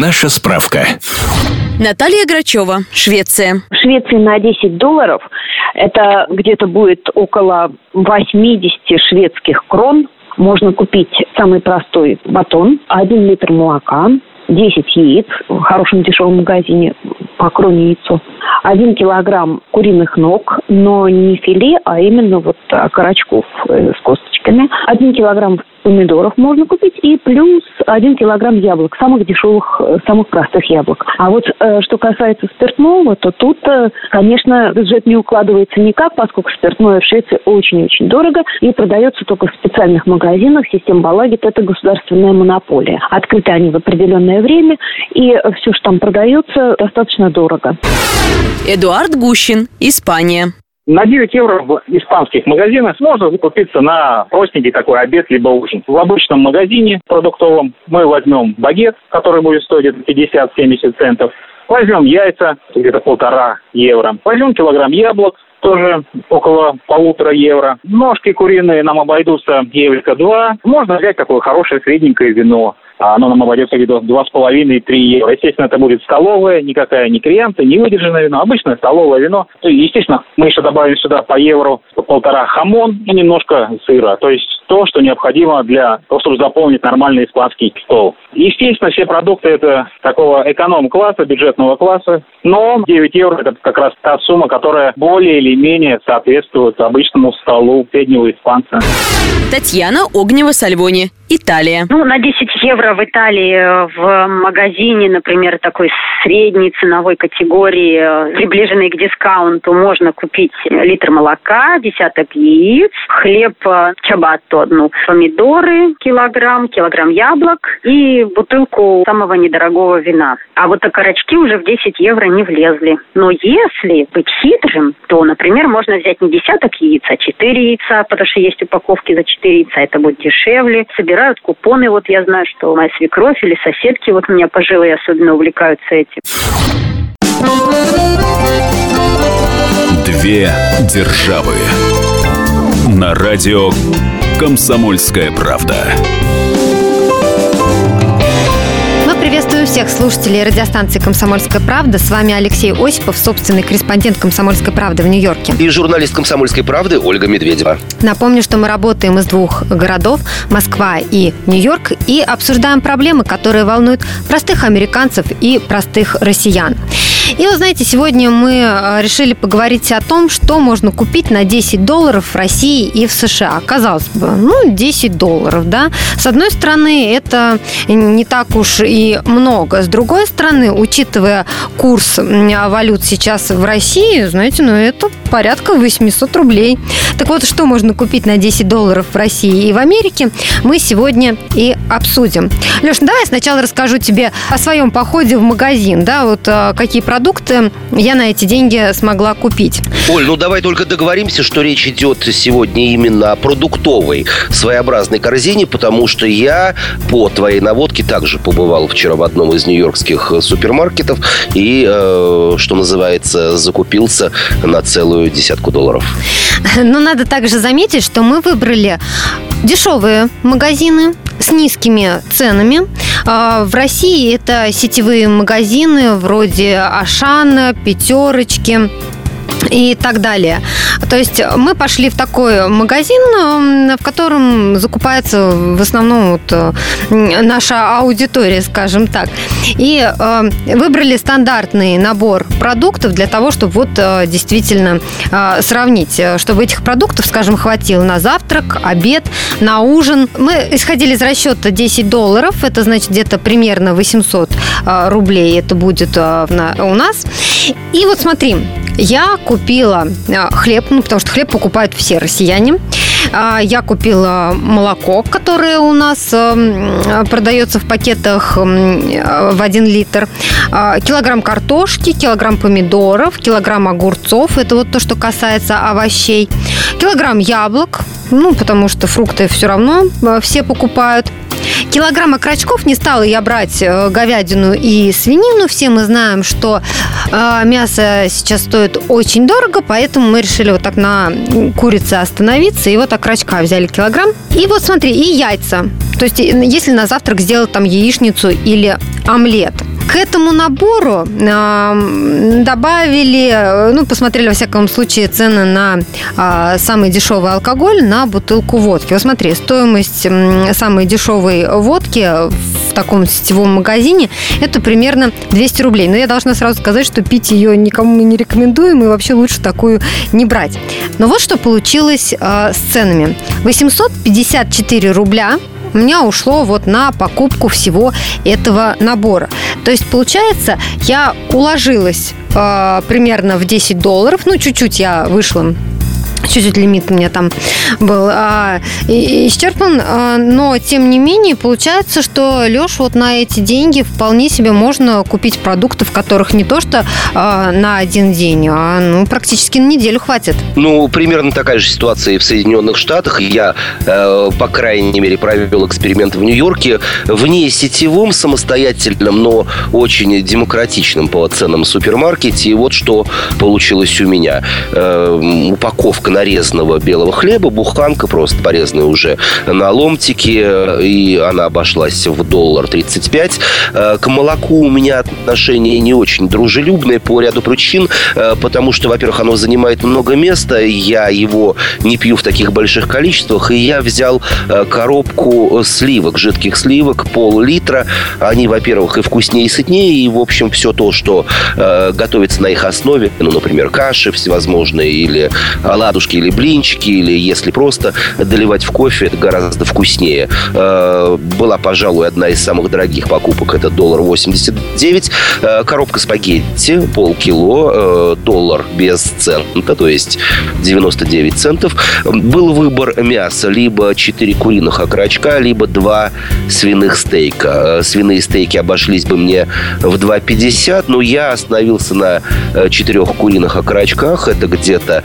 Наша справка. Наталья Грачева, Швеция. В Швеции на 10 долларов это где-то будет около 80 шведских крон. Можно купить самый простой батон, 1 литр молока, 10 яиц в хорошем дешевом магазине по кроне яйцо, 1 килограмм куриных ног, но не филе, а именно вот окорочков э, с косточками, 1 килограмм помидоров можно купить и плюс один килограмм яблок, самых дешевых, э, самых простых яблок. А вот э, что касается спиртного, то тут, э, конечно, бюджет не укладывается никак, поскольку спиртное в Швеции очень-очень дорого и продается только в специальных магазинах. Система Балагит – это государственная монополия. Открыты они в определенное время, и все, что там продается, достаточно дорого. Эдуард Гущин, Испания. На 9 евро в испанских магазинах можно закупиться на простенький такой обед либо ужин. В обычном магазине продуктовом мы возьмем багет, который будет стоить 50-70 центов, возьмем яйца, где-то полтора евро, возьмем килограмм яблок, тоже около полутора евро. Ножки куриные нам обойдутся еврика два. Можно взять такое хорошее средненькое вино. А оно нам обойдется где-то 2,5-3 евро. Естественно, это будет столовое, никакая не крианта, не выдержанное вино, обычное столовое вино. Естественно, мы еще добавим сюда по евро полтора хамон и немножко сыра. То есть то, что необходимо для того, чтобы заполнить нормальный испанский стол. Естественно, все продукты это такого эконом-класса, бюджетного класса, но 9 евро это как раз та сумма, которая более или менее соответствует обычному столу среднего испанца. Татьяна Огнева-Сальвони, Италия. Ну, на 10 евро в Италии э, в магазине, например, такой средней ценовой категории, э, приближенной к дискаунту, можно купить литр молока, десяток яиц, хлеб э, чабатто одну, помидоры килограмм, килограмм яблок и бутылку самого недорогого вина. А вот окорочки уже в 10 евро не влезли. Но если быть хитрым, то, например, можно взять не десяток яиц, а 4 яйца, потому что есть упаковки за 4 яйца, это будет дешевле. Собирают купоны, вот я знаю, что моя свекровь или соседки, вот меня пожилые особенно увлекаются этим. Две державы. На радио «Комсомольская правда». Приветствую всех слушателей радиостанции «Комсомольская правда». С вами Алексей Осипов, собственный корреспондент «Комсомольской правды» в Нью-Йорке. И журналист «Комсомольской правды» Ольга Медведева. Напомню, что мы работаем из двух городов – Москва и Нью-Йорк, и обсуждаем проблемы, которые волнуют простых американцев и простых россиян. И вы знаете, сегодня мы э, решили поговорить о том, что можно купить на 10 долларов в России и в США. Казалось бы, ну, 10 долларов, да. С одной стороны, это не так уж и много. С другой стороны, учитывая курс валют сейчас в России, знаете, ну, это порядка 800 рублей. Так вот, что можно купить на 10 долларов в России и в Америке, мы сегодня и обсудим. Леш, ну давай сначала расскажу тебе о своем походе в магазин, да, вот э, какие продукты продукты я на эти деньги смогла купить. Оль, ну давай только договоримся, что речь идет сегодня именно о продуктовой своеобразной корзине, потому что я по твоей наводке также побывал вчера в одном из нью-йоркских супермаркетов и, э, что называется, закупился на целую десятку долларов. Но надо также заметить, что мы выбрали дешевые магазины с низкими ценами. А, в России это сетевые магазины вроде Ашана, Пятерочки, и так далее. То есть мы пошли в такой магазин, в котором закупается в основном вот э, наша аудитория, скажем так. И э, выбрали стандартный набор продуктов для того, чтобы вот э, действительно сравнить, чтобы этих продуктов, скажем, хватило на завтрак, обед, на ужин. Мы исходили из расчета 10 долларов, это значит где-то примерно 800 рублей это будет у нас. И вот смотри, я купила а, хлеб, ну, потому что хлеб покупают все россияне. А, я купила молоко, которое у нас а, продается в пакетах в 1 литр. Килограмм картошки, килограмм помидоров, килограмм огурцов. Это вот то, что касается овощей. Килограмм яблок, ну, потому что фрукты все равно все покупают. Килограмм окорочков не стала я брать э, говядину и свинину. Все мы знаем, что э, мясо сейчас стоит очень дорого, поэтому мы решили вот так на курице остановиться. И вот окорочка взяли килограмм. И вот смотри, и яйца. То есть, если на завтрак сделать там яичницу или омлет – К этому набору э, добавили, ну, посмотрели, во всяком случае, цены на э, самый дешевый алкоголь на бутылку водки. Вот смотри, стоимость э, самой дешевой водки в таком сетевом магазине это примерно 200 рублей. Но я должна сразу сказать, что пить ее никому мы не рекомендуем и вообще лучше такую не брать. Но вот что получилось э, с ценами. 854 рубля у меня ушло вот на покупку всего этого набора. То есть, получается, я уложилась э, примерно в 10 долларов, ну, чуть-чуть я вышла чуть-чуть лимит у меня там был а, исчерпан, а, но тем не менее получается, что Леш вот на эти деньги вполне себе можно купить продукты, в которых не то что а, на один день, а ну практически на неделю хватит. Ну примерно такая же ситуация и в Соединенных Штатах. Я, э, по крайней мере, провел эксперимент в Нью-Йорке в не сетевом самостоятельном, но очень демократичном по ценам супермаркете. И вот что получилось у меня. Э, упаковка нарезанного белого хлеба, буханка просто порезанная уже на ломтики, и она обошлась в доллар 35. Э, к молоку у меня отношение не очень дружелюбное по ряду причин, э, потому что, во-первых, оно занимает много места, я его не пью в таких больших количествах, и я взял э, коробку сливок, жидких сливок, пол-литра. Они, во-первых, и вкуснее, и сытнее, и, в общем, все то, что готовится на их основе, ну, например, каши всевозможные или оладушки, оладушки или блинчики, или если просто доливать в кофе, это гораздо вкуснее. Э, была, пожалуй, одна из самых дорогих покупок. Это доллар 89. Э, коробка спагетти, полкило, э, доллар без цента, то есть 99 центов. Был выбор мяса. Либо 4 куриных окорочка, либо 2 свиных стейка. Свиные стейки обошлись бы мне в 2,50, но я остановился на 4 куриных окорочках. Это где-то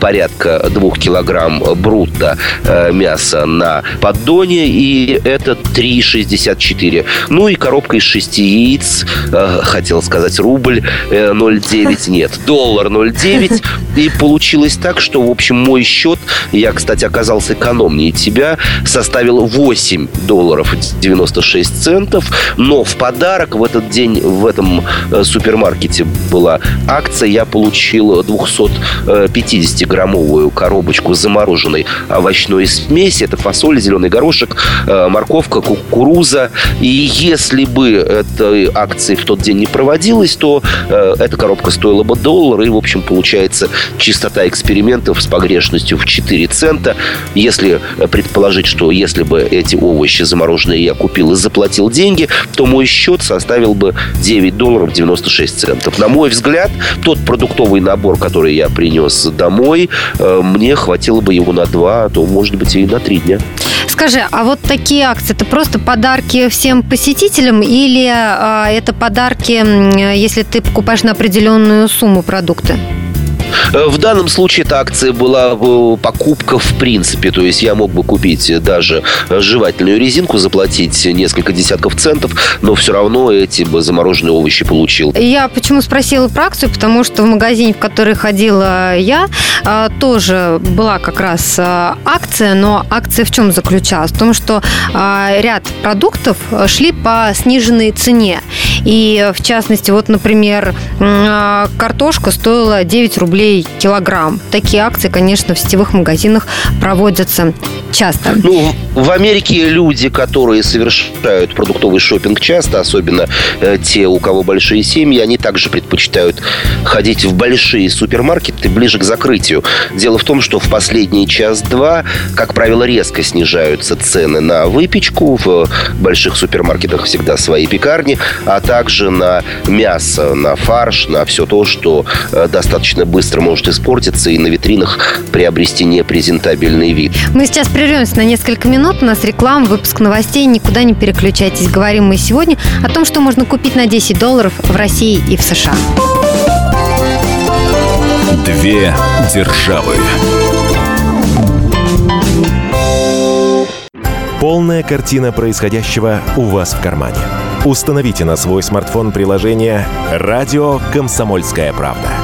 порядка порядка 2 килограмм брутто э, мяса на поддоне, и это 3,64. Ну и коробка из 6 яиц, э, хотел сказать рубль 0,9, э, нет, доллар 0,9. И получилось так, что, в общем, мой счет, я, кстати, оказался экономнее тебя, составил 8 долларов 96 центов, но в подарок в этот день в этом супермаркете была акция, я получил 250 граммовую новую коробочку замороженной овощной смеси. Это фасоль, зеленый горошек, э, морковка, кукуруза. И если бы этой акции в тот день не проводилась, то э, эта коробка стоила бы доллар. И, в общем, получается чистота экспериментов с погрешностью в 4 цента. Если предположить, что если бы эти овощи замороженные я купил и заплатил деньги, то мой счет составил бы 9 долларов 96 центов. На мой взгляд, тот продуктовый набор, который я принес домой, мне хватило бы его на два, а то, может быть, и на три дня. Скажи, а вот такие акции, это просто подарки всем посетителям или а, это подарки, если ты покупаешь на определенную сумму продукты? Э, в данном случае эта акция была э, покупка в принципе. То есть я мог бы купить даже жевательную резинку, заплатить несколько десятков центов, но все равно эти бы замороженные овощи получил. Я почему спросила про акцию? Потому что в магазине, в который ходила я, э, тоже была как раз акция, но акция в чем заключалась? В том, что ряд продуктов шли по сниженной цене. И в частности, вот, например, картошка стоила 9 рублей рублей килограмм. Такие акции, конечно, в сетевых магазинах проводятся часто. Ну, в Америке люди, которые совершают продуктовый шопинг часто, особенно э, те, у кого большие семьи, они также предпочитают ходить в большие супермаркеты ближе к закрытию. Дело в том, что в последний час-два, как правило, резко снижаются цены на выпечку. В больших супермаркетах всегда свои пекарни, а также на мясо, на фарш, на все то, что э, достаточно быстро может испортиться и на витринах приобрести непрезентабельный вид. Мы сейчас прервемся на несколько минут. У нас реклама, выпуск новостей. Никуда не переключайтесь. Говорим мы сегодня о том, что можно купить на 10 долларов в России и в США. Две державы. Полная картина происходящего у вас в кармане. Установите на свой смартфон приложение «Радио Комсомольская правда».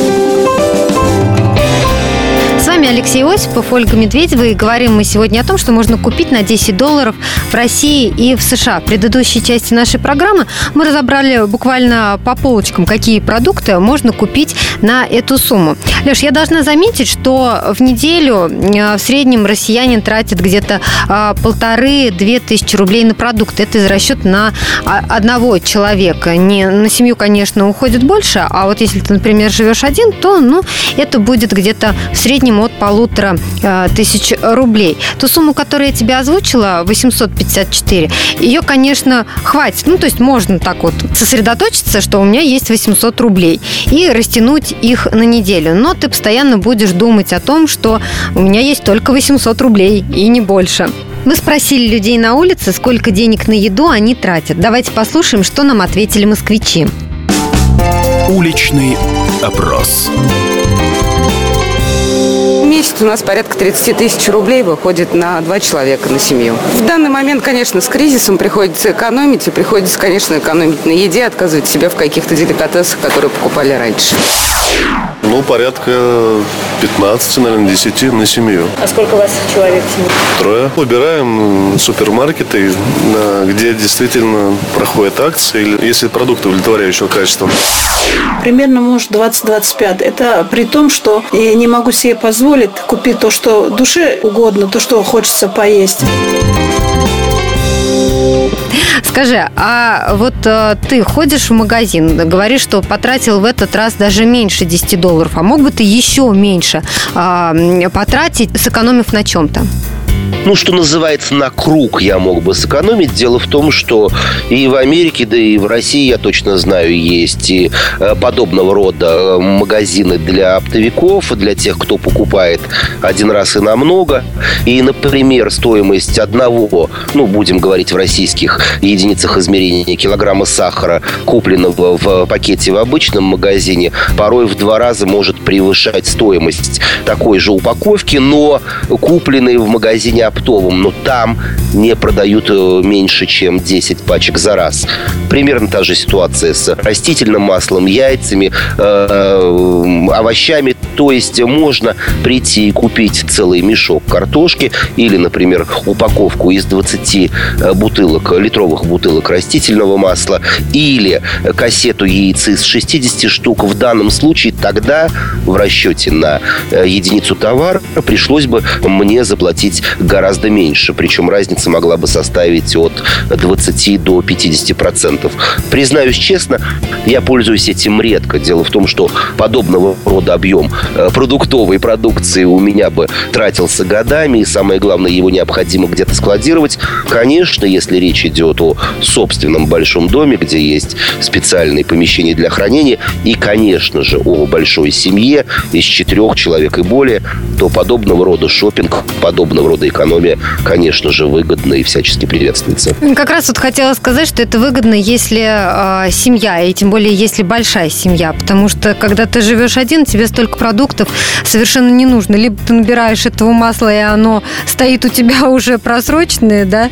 Алексей Осипов, Ольга Медведева, и говорим мы сегодня о том, что можно купить на 10 долларов в России и в США. В предыдущей части нашей программы мы разобрали буквально по полочкам, какие продукты можно купить на эту сумму. Леш, я должна заметить, что в неделю э, в среднем россиянин тратит где-то а, полторы-две тысячи рублей на продукты. Это из расчета на а, одного человека. Не на семью, конечно, уходит больше, а вот если ты, например, живешь один, то ну, это будет где-то в среднем от полутора э, тысяч рублей. Ту сумму, которую я тебе озвучила, 854, ее, конечно, хватит. Ну, то есть можно так вот сосредоточиться, что у меня есть 800 рублей и растянуть их на неделю. Но ты постоянно будешь думать о том, что у меня есть только 800 рублей и не больше. Мы спросили людей на улице, сколько денег на еду они тратят. Давайте послушаем, что нам ответили москвичи. Уличный опрос. Месяц у нас порядка 30 тысяч рублей выходит на два человека на семью. В данный момент, конечно, с кризисом приходится экономить, и приходится, конечно, экономить на еде, отказывать себе в каких-то деликатесах, которые покупали раньше. Ну, порядка 15, наверное, 10 на семью. А сколько у вас человек в семье? Трое. Выбираем супермаркеты, где действительно проходят акции, или если продукты удовлетворяющего качества. Примерно, может, 20-25. Это при том, что я не могу себе позволить купить то, что душе угодно, то, что хочется поесть. Скажи, а вот э, ты ходишь в магазин, говоришь, что потратил в этот раз даже меньше 10 долларов, а мог бы ты еще меньше э, потратить, сэкономив на чем-то? Ну, что называется, на круг я мог бы сэкономить. Дело в том, что и в Америке, да и в России, я точно знаю, есть и э, подобного рода э, магазины для оптовиков, для тех, кто покупает один раз и намного. И, например, стоимость одного, ну, будем говорить в российских единицах измерения, килограмма сахара, купленного в пакете в обычном магазине, порой в два раза может превышать стоимость такой же упаковки, но купленной в магазине оптовом, но там не продают э, меньше, чем 10 пачек за раз. Примерно та же ситуация с растительным маслом, яйцами, э, э, овощами. То есть можно прийти и купить целый мешок картошки или, например, упаковку из 20 бутылок, литровых бутылок растительного масла или кассету яиц из 60 штук. В данном случае тогда в расчете на единицу товара пришлось бы мне заплатить гораздо меньше. Причем разница могла бы составить от 20 до 50 процентов. Признаюсь честно, я пользуюсь этим редко. Дело в том, что подобного рода объем э, продуктовой продукции у меня бы тратился годами, и самое главное, его необходимо где-то складировать. Конечно, если речь идет о собственном большом доме, где есть специальные помещения для хранения, и, конечно же, о большой семье из четырех человек и более, то подобного рода шопинг, подобного рода экономия, конечно же, выгодна и всячески приветствуется. Как раз вот хотела сказать, что это выгодно, если э, семья, и тем более, если большая семья, потому что, когда ты живешь один, тебе столько продуктов совершенно не нужно. Либо ты набираешь этого масла, и оно стоит у тебя уже просроченное, да,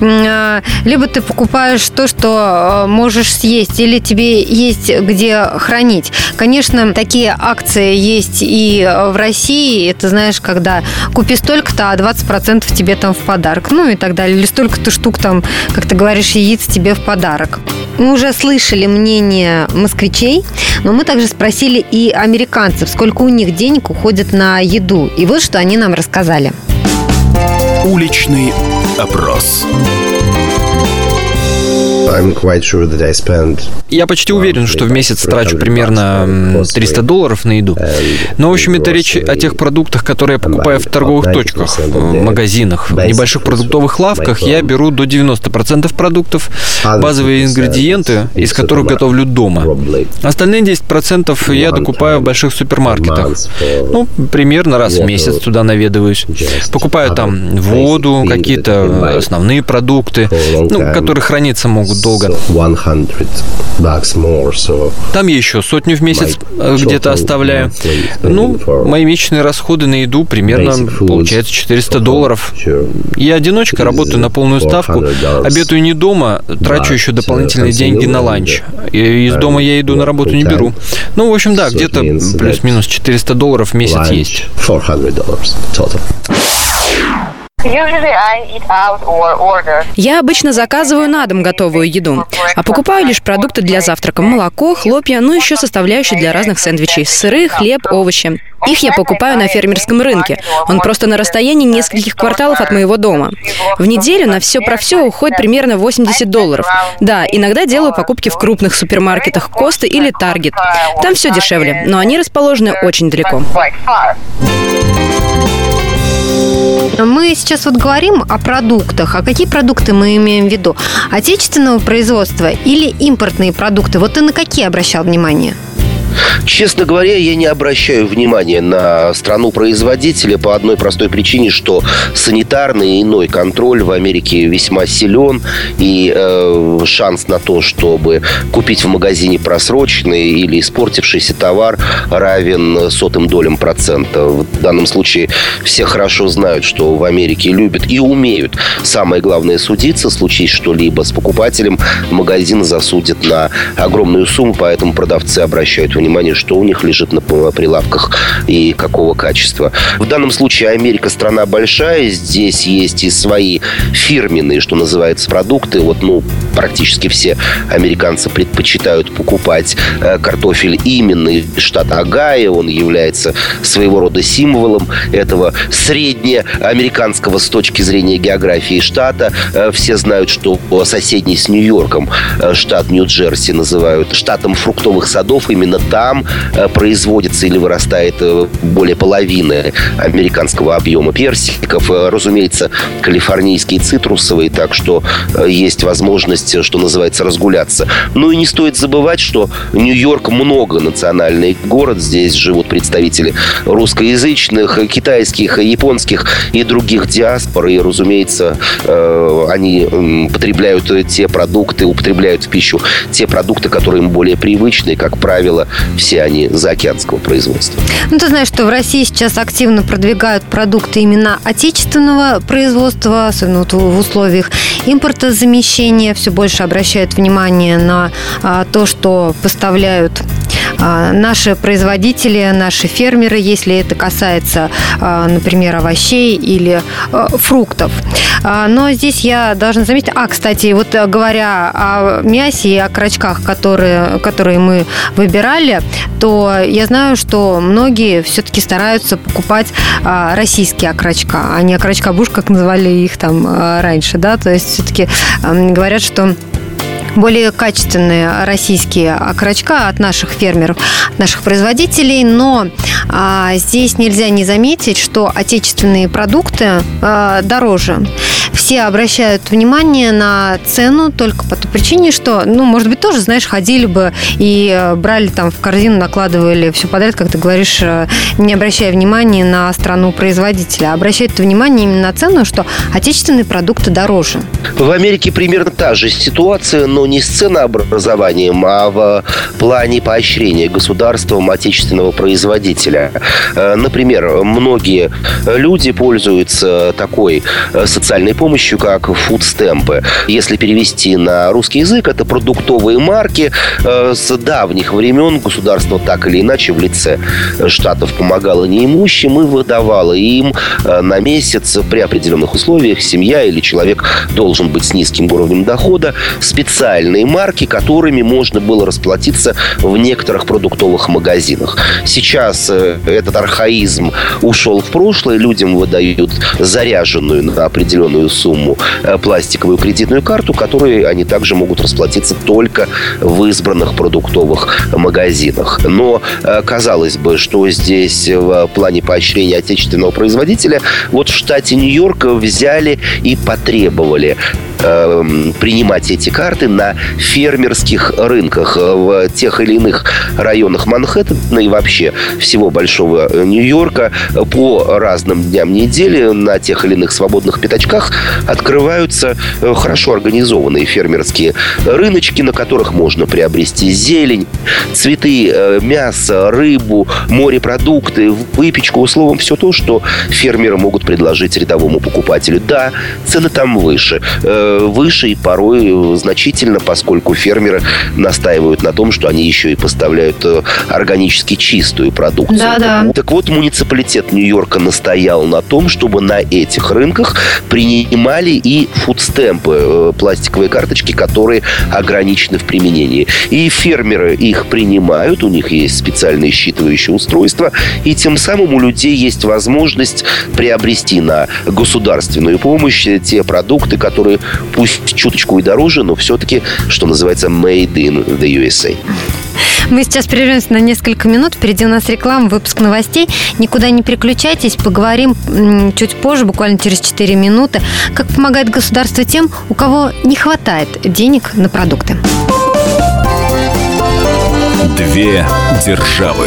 э, либо ты покупаешь то, что можешь съесть, или тебе есть где хранить. Конечно, такие акции есть и в России, это знаешь, когда купи столько-то, а 20% тебе там в подарок, ну и так далее. Или столько-то штук там, как ты говоришь, яиц тебе в подарок. Мы уже слышали мнение москвичей, но мы также спросили и американцев, сколько у них денег уходит на еду. И вот что они нам рассказали. Уличный опрос. Я почти уверен, что в месяц трачу примерно 300 долларов на еду. Но, в общем, это речь о тех продуктах, которые я покупаю в торговых точках, в магазинах. В небольших продуктовых лавках я беру до 90% продуктов, базовые ингредиенты, из которых готовлю дома. Остальные 10% я докупаю в больших супермаркетах. Ну, примерно раз в месяц туда наведываюсь. Покупаю там воду, какие-то основные продукты, ну, которые храниться могут могут долго. Там я еще сотню в месяц э, где-то оставляю. Ну, мои месячные расходы на еду примерно получается 400 долларов. Я одиночка, работаю на полную ставку, обедаю не дома, трачу еще дополнительные деньги на ланч. И из дома я иду на работу не беру. Ну, в общем, да, где-то плюс-минус 400 долларов в месяц есть. Я обычно заказываю на дом готовую еду, а покупаю лишь продукты для завтрака. Молоко, хлопья, ну еще составляющие для разных сэндвичей. Сыры, хлеб, овощи. Их я покупаю на фермерском рынке. Он просто на расстоянии нескольких кварталов от моего дома. В неделю на все про все уходит примерно 80 долларов. Да, иногда делаю покупки в крупных супермаркетах Косты или Таргет. Там все дешевле, но они расположены очень далеко. Мы сейчас вот говорим о продуктах. А какие продукты мы имеем в виду? Отечественного производства или импортные продукты? Вот ты на какие обращал внимание? Честно говоря, я не обращаю внимания на страну-производителя по одной простой причине, что санитарный и иной контроль в Америке весьма силен, и э, шанс на то, чтобы купить в магазине просроченный или испортившийся товар равен сотым долям процента. В данном случае все хорошо знают, что в Америке любят и умеют. Самое главное судиться, случись что-либо с покупателем, магазин засудят на огромную сумму, поэтому продавцы обращают внимание внимание, что у них лежит на прилавках и какого качества. В данном случае Америка страна большая, здесь есть и свои фирменные, что называется, продукты. Вот, ну, практически все американцы предпочитают покупать э, картофель именно из штата Огайо. Он является своего рода символом этого среднеамериканского с точки зрения географии штата. Э, все знают, что соседний с Нью-Йорком э, штат Нью-Джерси называют штатом фруктовых садов. Именно там э, производится или вырастает э, более половины американского объема персиков. Э, разумеется, калифорнийские цитрусовые, так что есть возможность, что называется, разгуляться. Ну и не стоит забывать, что Нью-Йорк многонациональный город. Здесь живут представители русскоязычных, китайских, японских и других диаспор. И, разумеется, они потребляют те продукты, употребляют в пищу те продукты, которые им более привычны. Как правило, все они заокеанского производства. Ну, ты знаешь, что в России сейчас активно продвигают продукты именно отечественного производства, особенно вот в условиях импортозамещения, все больше обращают внимание на а, то, что поставляют а, наши производители, наши фермеры, если это касается, а, например, овощей или фруктов. Но здесь я должна заметить... А, кстати, вот говоря о мясе и о крачках, которые, которые мы выбирали, то я знаю, что многие все-таки стараются покупать российские окорочка, а не окорочка-буш, как называли их там раньше, да, то есть все-таки говорят, что более качественные российские окорочка от наших фермеров, наших производителей, но а, здесь нельзя не заметить, что отечественные продукты а, дороже. Все обращают внимание на цену только по той причине, что, ну, может быть, тоже, знаешь, ходили бы и э, брали там в корзину, накладывали все подряд, как ты говоришь, э, не обращая внимания на страну производителя. Обращают внимание именно на цену, что отечественные продукты дороже. В Америке примерно та же ситуация, но не с ценообразованием, а в плане поощрения государством отечественного производителя. Э, например, многие люди пользуются такой социальной помощью, как фудстемпы. Если перевести на русский язык, это продуктовые марки. Э, с давних времен государство так или иначе в лице штатов помогало неимущим и выдавало им на месяц при определенных условиях семья или человек должен быть с низким уровнем дохода специальные марки, которыми можно было расплатиться в некоторых продуктовых магазинах. Сейчас э, этот архаизм ушел в прошлое, людям выдают заряженную на определенную сумму э, пластиковую кредитную карту, которой они также могут расплатиться только в избранных продуктовых магазинах. Но э, казалось бы, что здесь в плане поощрения отечественного производителя вот в штате Нью-Йорк взяли и потребовали э, принимать эти карты на фермерских рынках в тех или иных районах Манхэттена и вообще всего Большого Нью-Йорка по разным дням недели на тех или иных свободных пятачках открываются э, хорошо организованные фермерские рыночки, на которых можно приобрести зелень, цветы, э, мясо, рыбу, морепродукты, выпечку, словом, все то, что фермеры могут предложить рядовому покупателю. Да, цены там выше. Э, выше и порой значительно, поскольку фермеры настаивают на том, что они еще и поставляют органически чистую продукцию. Да, да. Так вот, муниципалитет Нью-Йорка настоял на том, чтобы на этих рынках принимали и фудстемпы, пластиковые карточки, которые ограничены в применении. И фермеры их принимают, у них есть специальные считывающие устройства, и тем самым у людей есть возможность приобрести на государственную помощь те продукты, которые пусть чуточку и дороже, но все-таки, что называется, made in the USA. Мы сейчас прервемся на несколько минут. Впереди у нас реклама, выпуск новостей. Никуда не переключайтесь. Поговорим чуть позже, буквально через 4 минуты, как помогает государство тем, у кого не хватает денег на продукты. Две державы.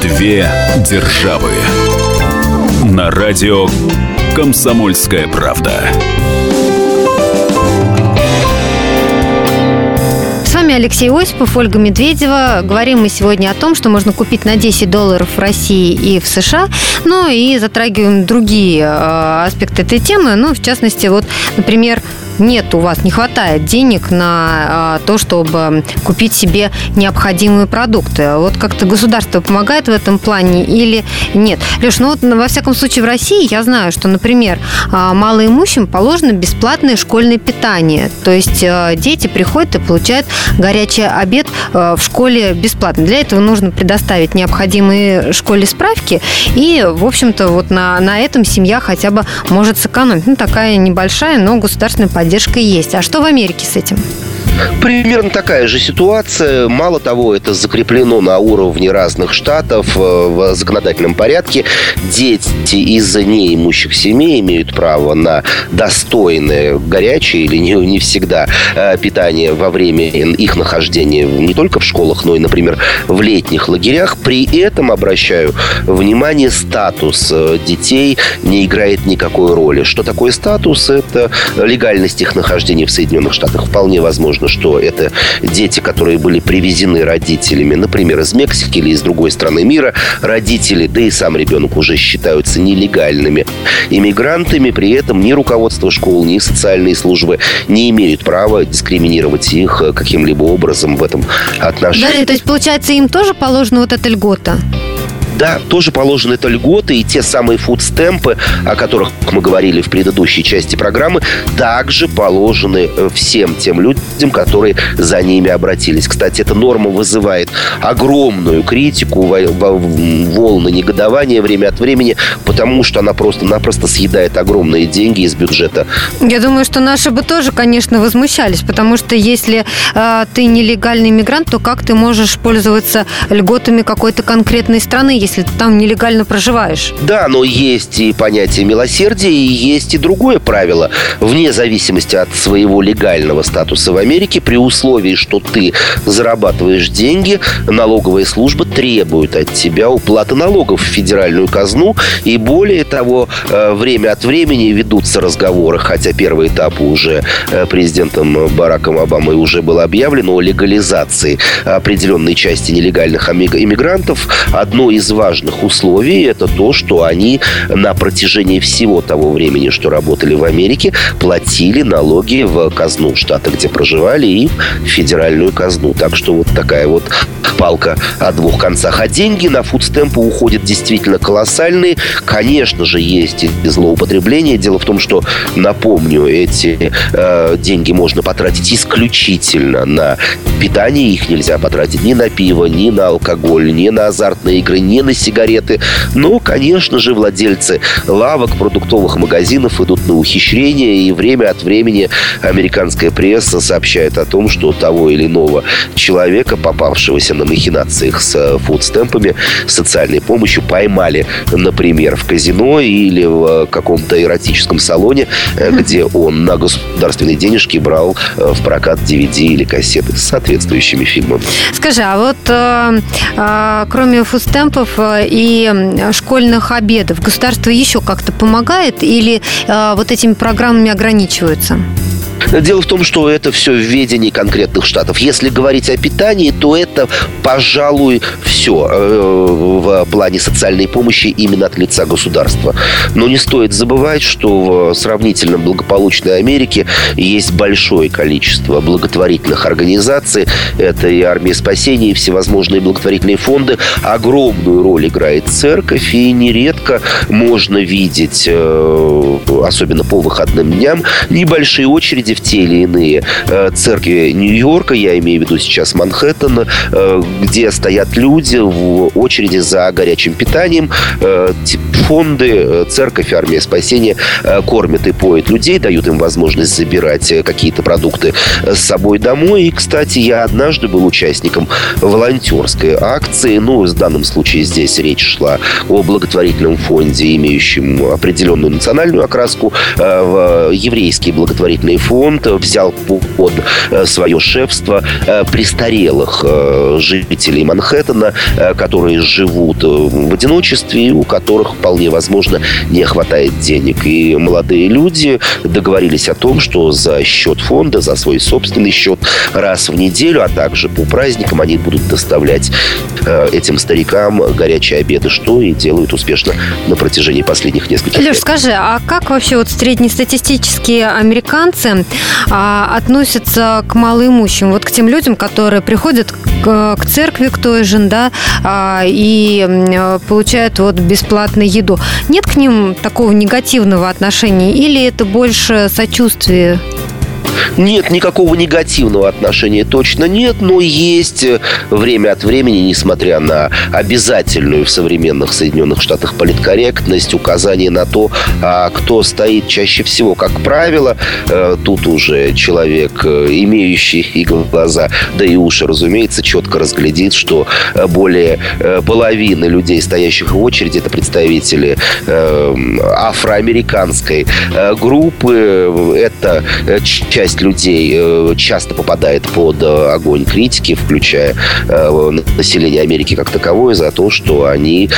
Две державы. На радио «Комсомольская правда». вами Алексей Осипов, Ольга Медведева. Говорим мы сегодня о том, что можно купить на 10 долларов в России и в США. Ну и затрагиваем другие э, аспекты этой темы. Ну, в частности, вот, например, нет у вас, не хватает денег на а, то, чтобы купить себе необходимые продукты. Вот как-то государство помогает в этом плане или нет? Леш, ну вот во всяком случае в России я знаю, что, например, а, малоимущим положено бесплатное школьное питание. То есть а, дети приходят и получают горячий обед в школе бесплатно. Для этого нужно предоставить необходимые школе справки, и, в общем-то, вот на, на этом семья хотя бы может сэкономить. Ну, такая небольшая, но государственная поддержка поддержка есть. А что в Америке с этим? Примерно такая же ситуация. Мало того, это закреплено на уровне разных штатов э, в законодательном порядке. Дети из неимущих семей имеют право на достойное горячее или не, не всегда э, питание во время их нахождения не только в школах, но и, например, в летних лагерях. При этом, обращаю внимание, статус э, детей не играет никакой роли. Что такое статус? Это легальность их нахождения в Соединенных Штатах. Вполне возможно, что это дети, которые были привезены родителями, например, из Мексики или из другой страны мира. Родители, да и сам ребенок уже считаются нелегальными иммигрантами. При этом ни руководство школ, ни социальные службы не имеют права дискриминировать их каким-либо образом в этом отношении. Да, то есть, получается, им тоже положена вот эта льгота? Да, тоже положены это льготы и те самые фудстемпы, о которых мы говорили в предыдущей части программы, также положены э, всем тем людям, которые за ними обратились. Кстати, эта норма вызывает огромную критику, волны негодования время от времени, потому что она просто-напросто съедает огромные деньги из бюджета. Я думаю, что наши бы тоже, конечно, возмущались, потому что если э, ты нелегальный мигрант, то как ты можешь пользоваться льготами какой-то конкретной страны, если ты там нелегально проживаешь. Да, но есть и понятие милосердия, и есть и другое правило. Вне зависимости от своего легального статуса в Америке, Америке при условии, что ты зарабатываешь деньги, налоговая служба требует от тебя уплаты налогов в федеральную казну. И более того, э, время от времени ведутся разговоры, хотя первый этап уже э, президентом Бараком Обамой уже был объявлен о легализации определенной части нелегальных иммигрантов. Одно из важных условий – это то, что они на протяжении всего того времени, что работали в Америке, платили налоги в казну штата, где проживали, и в федеральную казну. Так что вот такая вот палка о двух концах. А деньги на фудстемпы уходят действительно колоссальные. Конечно же, есть и злоупотребление. Дело в том, что, напомню, эти э, деньги можно потратить исключительно на питание. Их нельзя потратить ни на пиво, ни на алкоголь, ни на азартные игры, ни на сигареты. Но, конечно же, владельцы лавок, продуктовых магазинов идут на ухищрения, и время от времени американская пресса сообщает о том, что того или иного человека, попавшегося на махинациях с фудстемпами, социальной помощью, поймали, например, в казино или в каком-то эротическом салоне, где он на государственные денежки брал э, в прокат DVD или кассеты с соответствующими фильмами. Скажи, а вот э, э, кроме фудстемпов э, и школьных обедов, государство еще как-то помогает или э, вот этими программами ограничиваются? Дело в том, что это все в ведении конкретных штатов. Если говорить о питании, то это, пожалуй, все э, в плане социальной помощи именно от лица государства. Но не стоит забывать, что в сравнительно благополучной Америке есть большое количество благотворительных организаций. Это и армия спасения, и всевозможные благотворительные фонды. Огромную роль играет церковь, и нередко можно видеть, э, особенно по выходным дням, небольшие очереди в те или иные э, церкви Нью-Йорка, я имею в виду сейчас Манхэттен, э, где стоят люди в очереди за горячим питанием. Э, фонды, церковь, армия спасения кормят и поят людей, дают им возможность забирать какие-то продукты с собой домой. И, кстати, я однажды был участником волонтерской акции. Ну, в данном случае здесь речь шла о благотворительном фонде, имеющем определенную национальную окраску. Еврейский благотворительный фонд фонд взял под э, свое шефство э, престарелых э, жителей Манхэттена, которые живут в одиночестве и у которых вполне возможно не хватает денег. И молодые люди договорились о том, что за счет фонда, за свой собственный счет раз в неделю, а также по праздникам они будут доставлять этим старикам горячие обеды, что и делают успешно на протяжении последних нескольких Леш, лет. скажи, а как вообще вот среднестатистические американцы а, относятся к малоимущим, вот к тем людям, которые приходят к, к церкви, к той же, да, а, и получают вот бесплатную еду. Нет к ним такого негативного отношения или это больше сочувствие? Нет, никакого негативного отношения точно нет, но есть э, время от времени, несмотря на обязательную в современных Соединенных Штатах политкорректность, указание на то, а кто стоит чаще всего. Как правило, э, тут уже человек, э, имеющий и глаза, да и уши, разумеется, четко разглядит, что более половины людей, стоящих в очереди, это представители афроамериканской группы. Это часть людей э, часто попадает под э, огонь критики, включая э, население Америки как таковое, за то, что они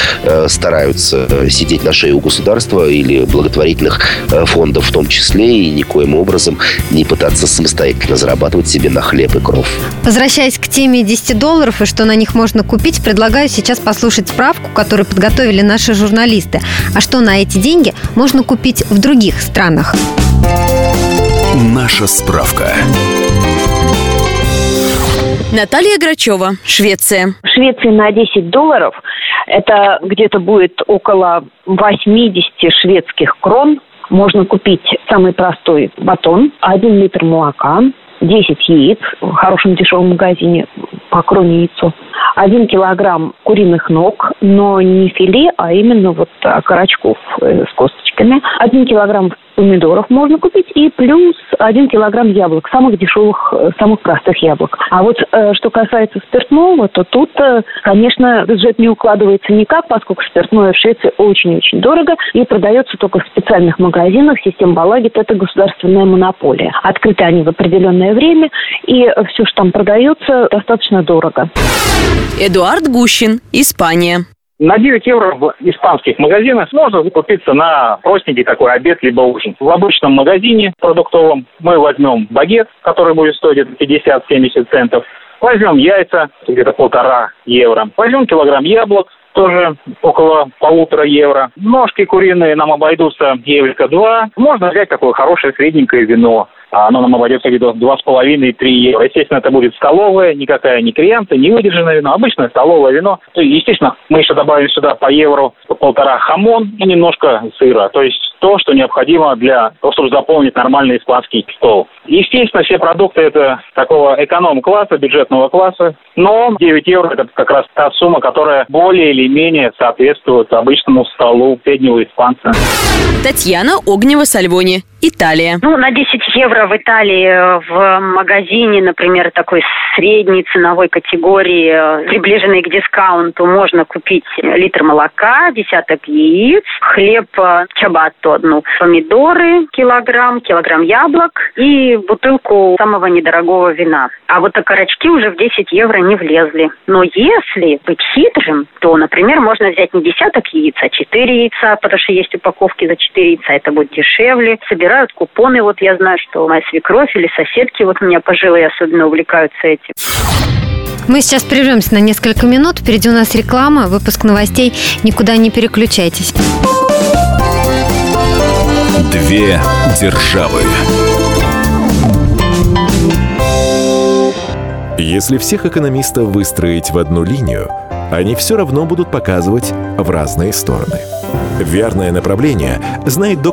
стараются сидеть на шее у государства или благотворительных фондов в том числе, и никоим образом не пытаться самостоятельно зарабатывать себе на хлеб и кров. Возвращаясь к теме 10 долларов и что на них можно купить, предлагаю сейчас послушать справку, которую подготовили наши журналисты. А что на эти деньги можно купить в других странах? Наша справка. Наталья Грачева, Швеция. В Швеции на 10 долларов это где-то будет около 80 шведских крон. Можно купить самый простой батон, 1 литр молока, 10 яиц в хорошем дешевом магазине по кроне яйцо, 1 килограмм куриных ног, но не филе, а именно вот окорочков э, с косточками, 1 килограмм помидоров можно купить и плюс один килограмм яблок, самых дешевых, э, самых простых яблок. А вот э, что касается спиртного, то тут, э, конечно, бюджет не укладывается никак, поскольку спиртное в Швеции очень-очень дорого и продается только в специальных магазинах. Система Балагит – это государственная монополия. Открыты они в определенное время, и все, что там продается, достаточно дорого. Эдуард Гущин, Испания. На 9 евро в испанских магазинах можно закупиться на простенький такой обед либо ужин. В обычном магазине продуктовом мы возьмем багет, который будет стоить 50-70 центов. Возьмем яйца, где-то полтора евро. Возьмем килограмм яблок, тоже около полутора евро. Ножки куриные нам обойдутся еврика два. Можно взять такое хорошее средненькое вино. А оно нам обойдется где-то 2,5-3 евро. Естественно, это будет столовое, никакая не крианта, не выдержанное вино, обычное столовое вино. Естественно, мы еще добавим сюда по евро по полтора хамон и немножко сыра. То есть то, что необходимо для того, чтобы заполнить нормальный испанский стол. Естественно, все продукты это такого эконом-класса, бюджетного класса, но 9 евро это как раз та сумма, которая более или менее соответствует обычному столу среднего испанца. Татьяна Огнева-Сальвони, Италия. Ну, на 10 евро в Италии э, в магазине, например, такой средней ценовой категории, э, приближенной к дискаунту, можно купить литр молока, десяток яиц, хлеб э, чабатто одну, помидоры килограмм, килограмм яблок и бутылку самого недорогого вина. А вот окорочки уже в 10 евро не влезли. Но если быть хитрым, то, например, можно взять не десяток яиц, а 4 яйца, потому что есть упаковки за 4 яйца, это будет дешевле. Собирают купоны, вот я знаю, что моя свекровь или соседки, вот у меня пожилые особенно увлекаются этим. Мы сейчас прервемся на несколько минут. Впереди у нас реклама, выпуск новостей. Никуда не переключайтесь. Две державы. Если всех экономистов выстроить в одну линию, они все равно будут показывать в разные стороны. Верное направление знает доктор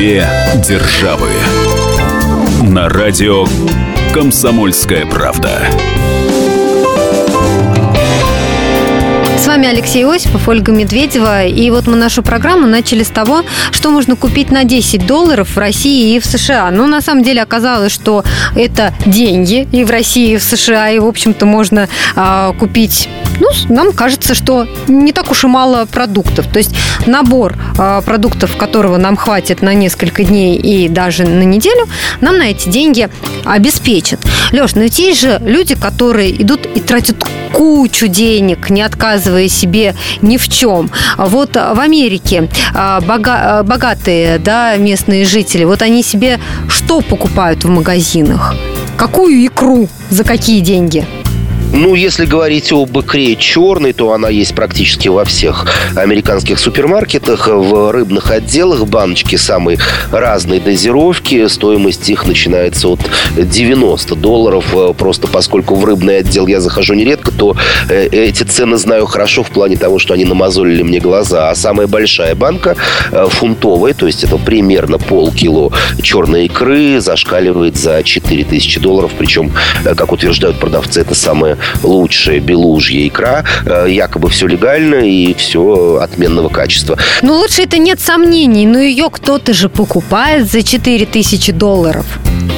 Две державы. На радио «Комсомольская правда». С вами Алексей Осипов, Ольга Медведева. И вот мы нашу программу начали с того, что можно купить на 10 долларов в России и в США. Ну, на самом деле оказалось, что это деньги и в России, и в США. И, в общем-то, можно э, купить ну, нам кажется, что не так уж и мало продуктов. То есть набор э, продуктов, которого нам хватит на несколько дней и даже на неделю, нам на эти деньги обеспечат. Леш, но есть же люди, которые идут и тратят кучу денег, не отказывая себе ни в чем. Вот в Америке бога, богатые да, местные жители, вот они себе что покупают в магазинах? Какую икру? За какие деньги? Ну, если говорить об икре черной, то она есть практически во всех американских супермаркетах. В рыбных отделах баночки самой разной дозировки. Стоимость их начинается от 90 долларов. Просто поскольку в рыбный отдел я захожу нередко, то э, эти цены знаю хорошо в плане того, что они намазолили мне глаза. А самая большая банка э, фунтовая, то есть это примерно полкило черной икры, зашкаливает за 4000 долларов. Причем, э, как утверждают продавцы, это самая лучшая белужья икра. Э, якобы все легально и все отменного качества. Ну, лучше это нет сомнений, но ее кто-то же покупает за 4000 долларов.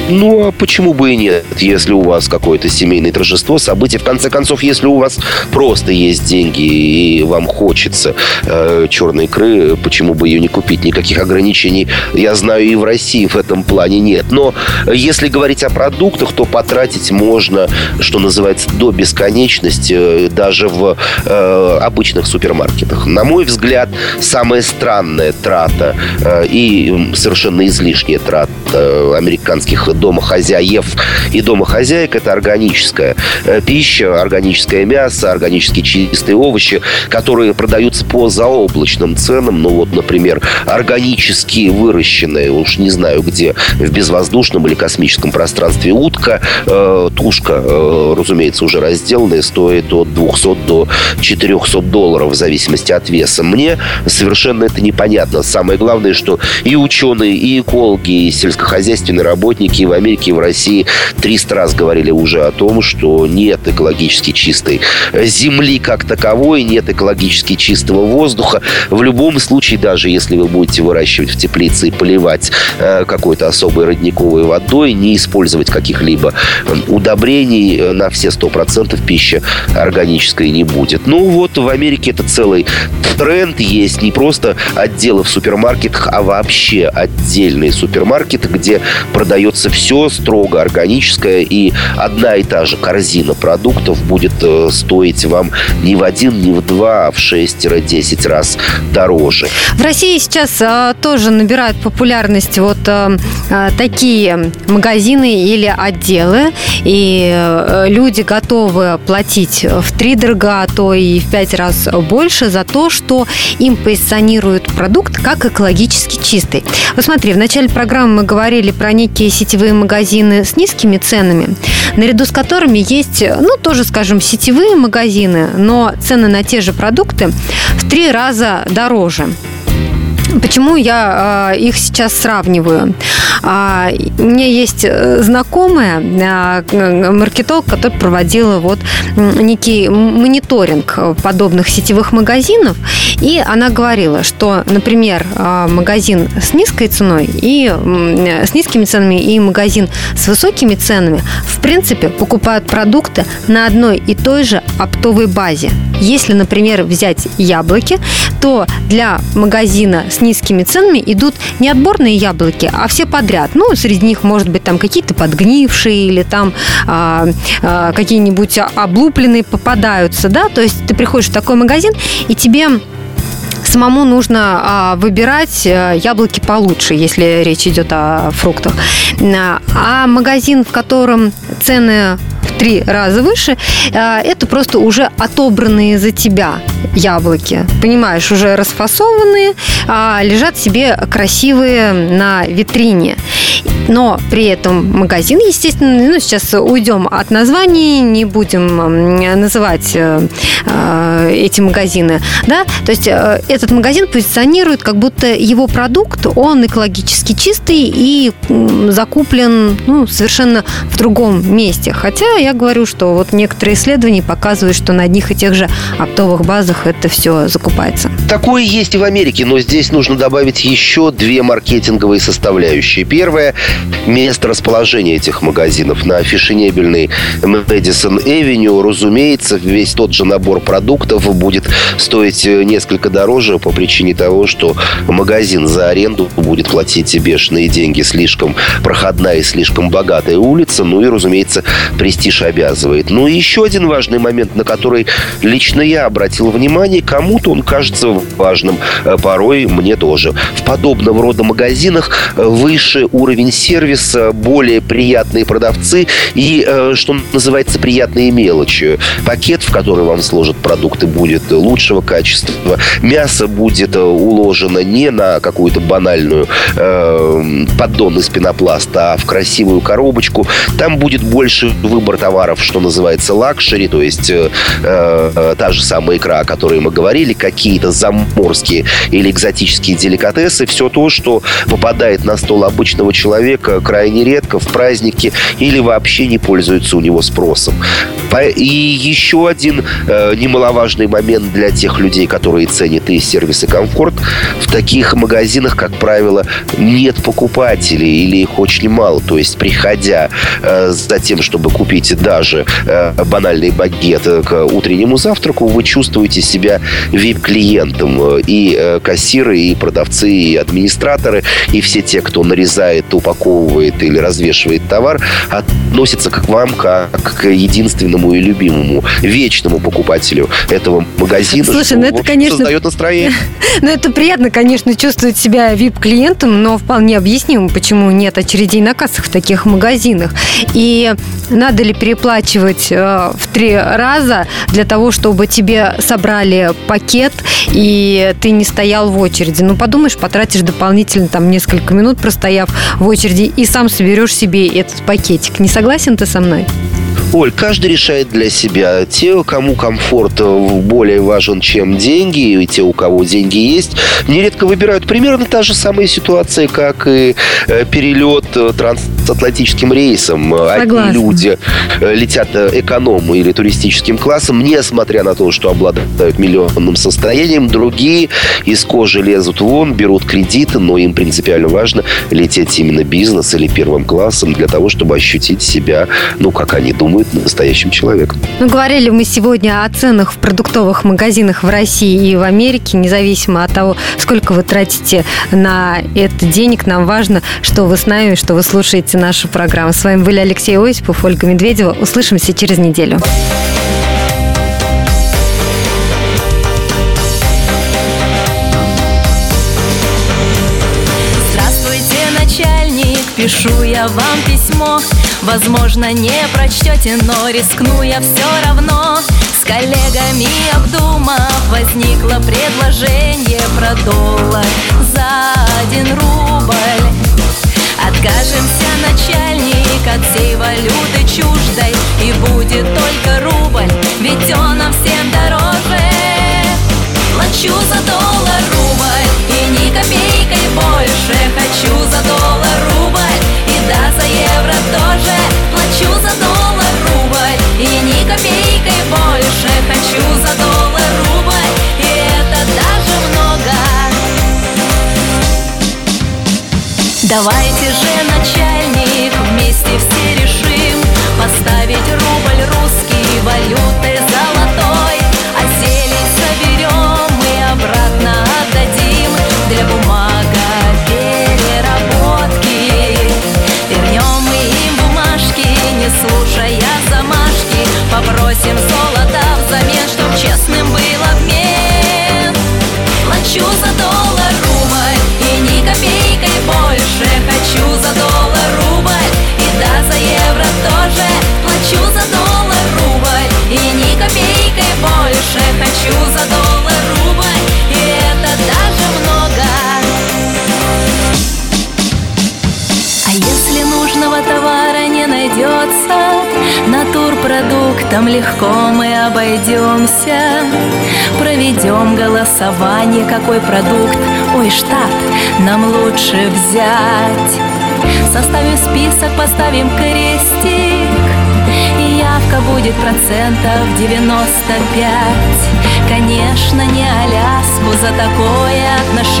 Ну, а почему бы и нет, если у вас какое-то семейное торжество, событие. В конце концов, если у вас просто есть деньги и вам хочется э, черной икры, почему бы ее не купить? Никаких ограничений, я знаю, и в России в этом плане нет. Но если говорить о продуктах, то потратить можно, что называется, до бесконечности, э, даже в э, обычных супермаркетах. На мой взгляд, самая странная трата э, и совершенно излишняя трата э, американских домохозяев и домохозяек – это органическая э, пища, органическое мясо, органически чистые овощи, которые продаются по заоблачным ценам. Ну вот, например, органически выращенные, уж не знаю где, в безвоздушном или космическом пространстве утка, э, тушка, э, разумеется, уже разделанная, стоит от 200 до 400 долларов в зависимости от веса. Мне совершенно это непонятно. Самое главное, что и ученые, и экологи, и сельскохозяйственные работники и в Америке, и в России 300 раз говорили уже о том, что нет экологически чистой земли как таковой, нет экологически чистого воздуха. В любом случае, даже если вы будете выращивать в теплице и поливать э, какой-то особой родниковой водой, не использовать каких-либо э, удобрений, э, на все 100% пища органической не будет. Ну вот в Америке это целый тренд есть. Не просто отделы в супермаркетах, а вообще отдельные супермаркеты, где продается все строго органическое и одна и та же корзина продуктов будет э, стоить вам не в один, не в два, а в 6-10 раз дороже. В России сейчас а, тоже набирают популярность вот а, такие магазины или отделы, и люди готовы платить в три дорога, а то и в пять раз больше за то, что им позиционируют продукт как экологически чистый. Вот смотри, в начале программы мы говорили про некие сетевые магазины с низкими ценами, наряду с которыми есть, ну, тоже, скажем, сетевые магазины, но цены на те же продукты в три раза дороже. Почему я э, их сейчас сравниваю? А, у меня есть э, знакомая а, маркетолог, который проводила вот некий мониторинг подобных сетевых магазинов, и она говорила, что, например, а, магазин с низкой ценой и с низкими ценами и магазин с высокими ценами, в принципе, покупают продукты на одной и той же оптовой базе. Если, например, взять яблоки, то для магазина с низкими ценами идут не отборные яблоки, а все подряд. Ну, среди них, может быть, там какие-то подгнившие или там а, а, какие-нибудь облупленные попадаются, да, то есть ты приходишь в такой магазин, и тебе самому нужно а, выбирать э, яблоки получше, если речь идет о фруктах. А магазин, в котором цены в три раза выше, а, это просто уже отобранные за тебя яблоки. Понимаешь, уже расфасованные, а, лежат себе красивые на витрине. Но при этом магазин, естественно, ну, сейчас уйдем от названий, не будем называть э, э, эти магазины, да, то есть э, этот магазин позиционирует, как будто его продукт, он экологически чистый и закуплен ну, совершенно в другом месте. Хотя я говорю, что вот некоторые исследования показывают, что на одних и тех же оптовых базах это все закупается. Такое есть и в Америке, но здесь нужно добавить еще две маркетинговые составляющие. Первое – место расположения этих магазинов. На фешенебельной Мэдисон Эвеню, разумеется, весь тот же набор продуктов будет стоить несколько дороже по причине того, что магазин за аренду будет платить бешеные деньги. Слишком проходная и слишком богатая улица. Ну и, разумеется, престиж обязывает. Ну и еще один важный момент, на который лично я обратил внимание. Кому-то он кажется важным, э, порой мне тоже. В подобного рода магазинах э, выше уровень сервиса, более приятные продавцы и, э, что называется, приятные мелочи. Пакет, в который вам сложат продукты, будет лучшего качества. Мясо будет уложено не на какую-то банальную э, поддон из пенопласта, а в красивую коробочку. Там будет больше товаров, что называется luxury, то есть э, э, та же самая икра, о которой мы говорили, какие-то заморские или экзотические деликатесы, все то, что попадает на стол обычного человека крайне редко в праздники или вообще не пользуется у него спросом. И еще один э, немаловажный момент для тех людей, которые ценят и сервис, и комфорт. В таких магазинах, как правило, нет покупателей или их очень мало. То есть, приходя э, за тем, чтобы купить даже э, банальный багет к утреннему завтраку, вы чувствуете себя VIP-клиентом. И э, кассиры, и продавцы, и администраторы, и все те, кто нарезает, упаковывает или развешивает товар, относятся к вам как к единственному и любимому, вечному покупателю этого магазина. Слушай, ну это, конечно... Создает настроение. Ну, это приятно, конечно, чувствовать себя VIP-клиентом, но вполне объяснимо, почему нет очередей на кассах в таких магазинах. И надо ли переплачивать э, в три раза для того, чтобы тебе собрали пакет, и ты не стоял в очереди? Ну, подумаешь, потратишь дополнительно там несколько минут, простояв в очереди, и сам соберешь себе этот пакетик. Не согласен ты со мной? Оль, каждый решает для себя. Те, кому комфорт более важен, чем деньги, и те, у кого деньги есть, нередко выбирают примерно та же самая ситуация, как и э, перелет э, трансатлантическим рейсом. Согласна. Одни люди э, летят эконом или туристическим классом, несмотря на то, что обладают миллионным состоянием. Другие из кожи лезут вон, берут кредиты, но им принципиально важно лететь именно бизнес или первым классом для того, чтобы ощутить себя, ну, как они думают, настоящим человеком. Ну, говорили мы сегодня о ценах в продуктовых магазинах в России и в Америке, независимо от того, сколько вы тратите на это денег. Нам важно, что вы с нами, что вы слушаете нашу программу. С вами были Алексей Осипов, Ольга Медведева. Услышимся через неделю. Пишу я вам письмо Возможно, не прочтете, но рискну я все равно С коллегами обдумав, возникло предложение про доллар за один рубль Откажемся, начальник, от всей валюты чуждой. И будет только рубль, ведь он нам всем дороже. Плачу за доллар рубль и ни копейкой больше. Хочу за доллар рубль и да, за евро тоже. Плачу за доллар рубль и ни копейкой больше. Хочу за доллар рубль и это даже много. Давайте Натурпродуктом легко мы обойдемся. Проведем голосование, какой продукт, ой, штат. Нам лучше взять. Составим список, поставим крестик. И явка будет процентов 95 Конечно, не Аляску за такое отношение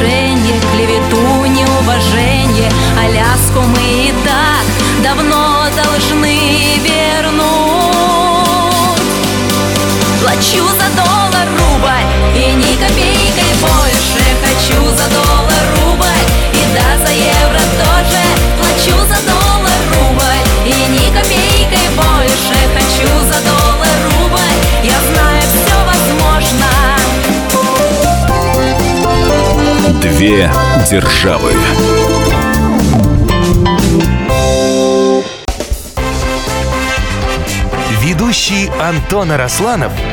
Плачу за доллар рубль и ни копейкой больше. Хочу за доллар рубль и да, за евро тоже. Плачу за доллар рубль и ни копейкой больше. Хочу за доллар рубль, я знаю, все возможно. Две державы. Ведущий Антон Арасланов –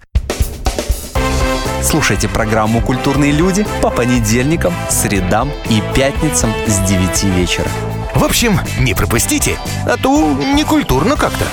Слушайте программу «Культурные люди» по понедельникам, средам и пятницам с 9 вечера. В общем, не пропустите, а то некультурно как-то.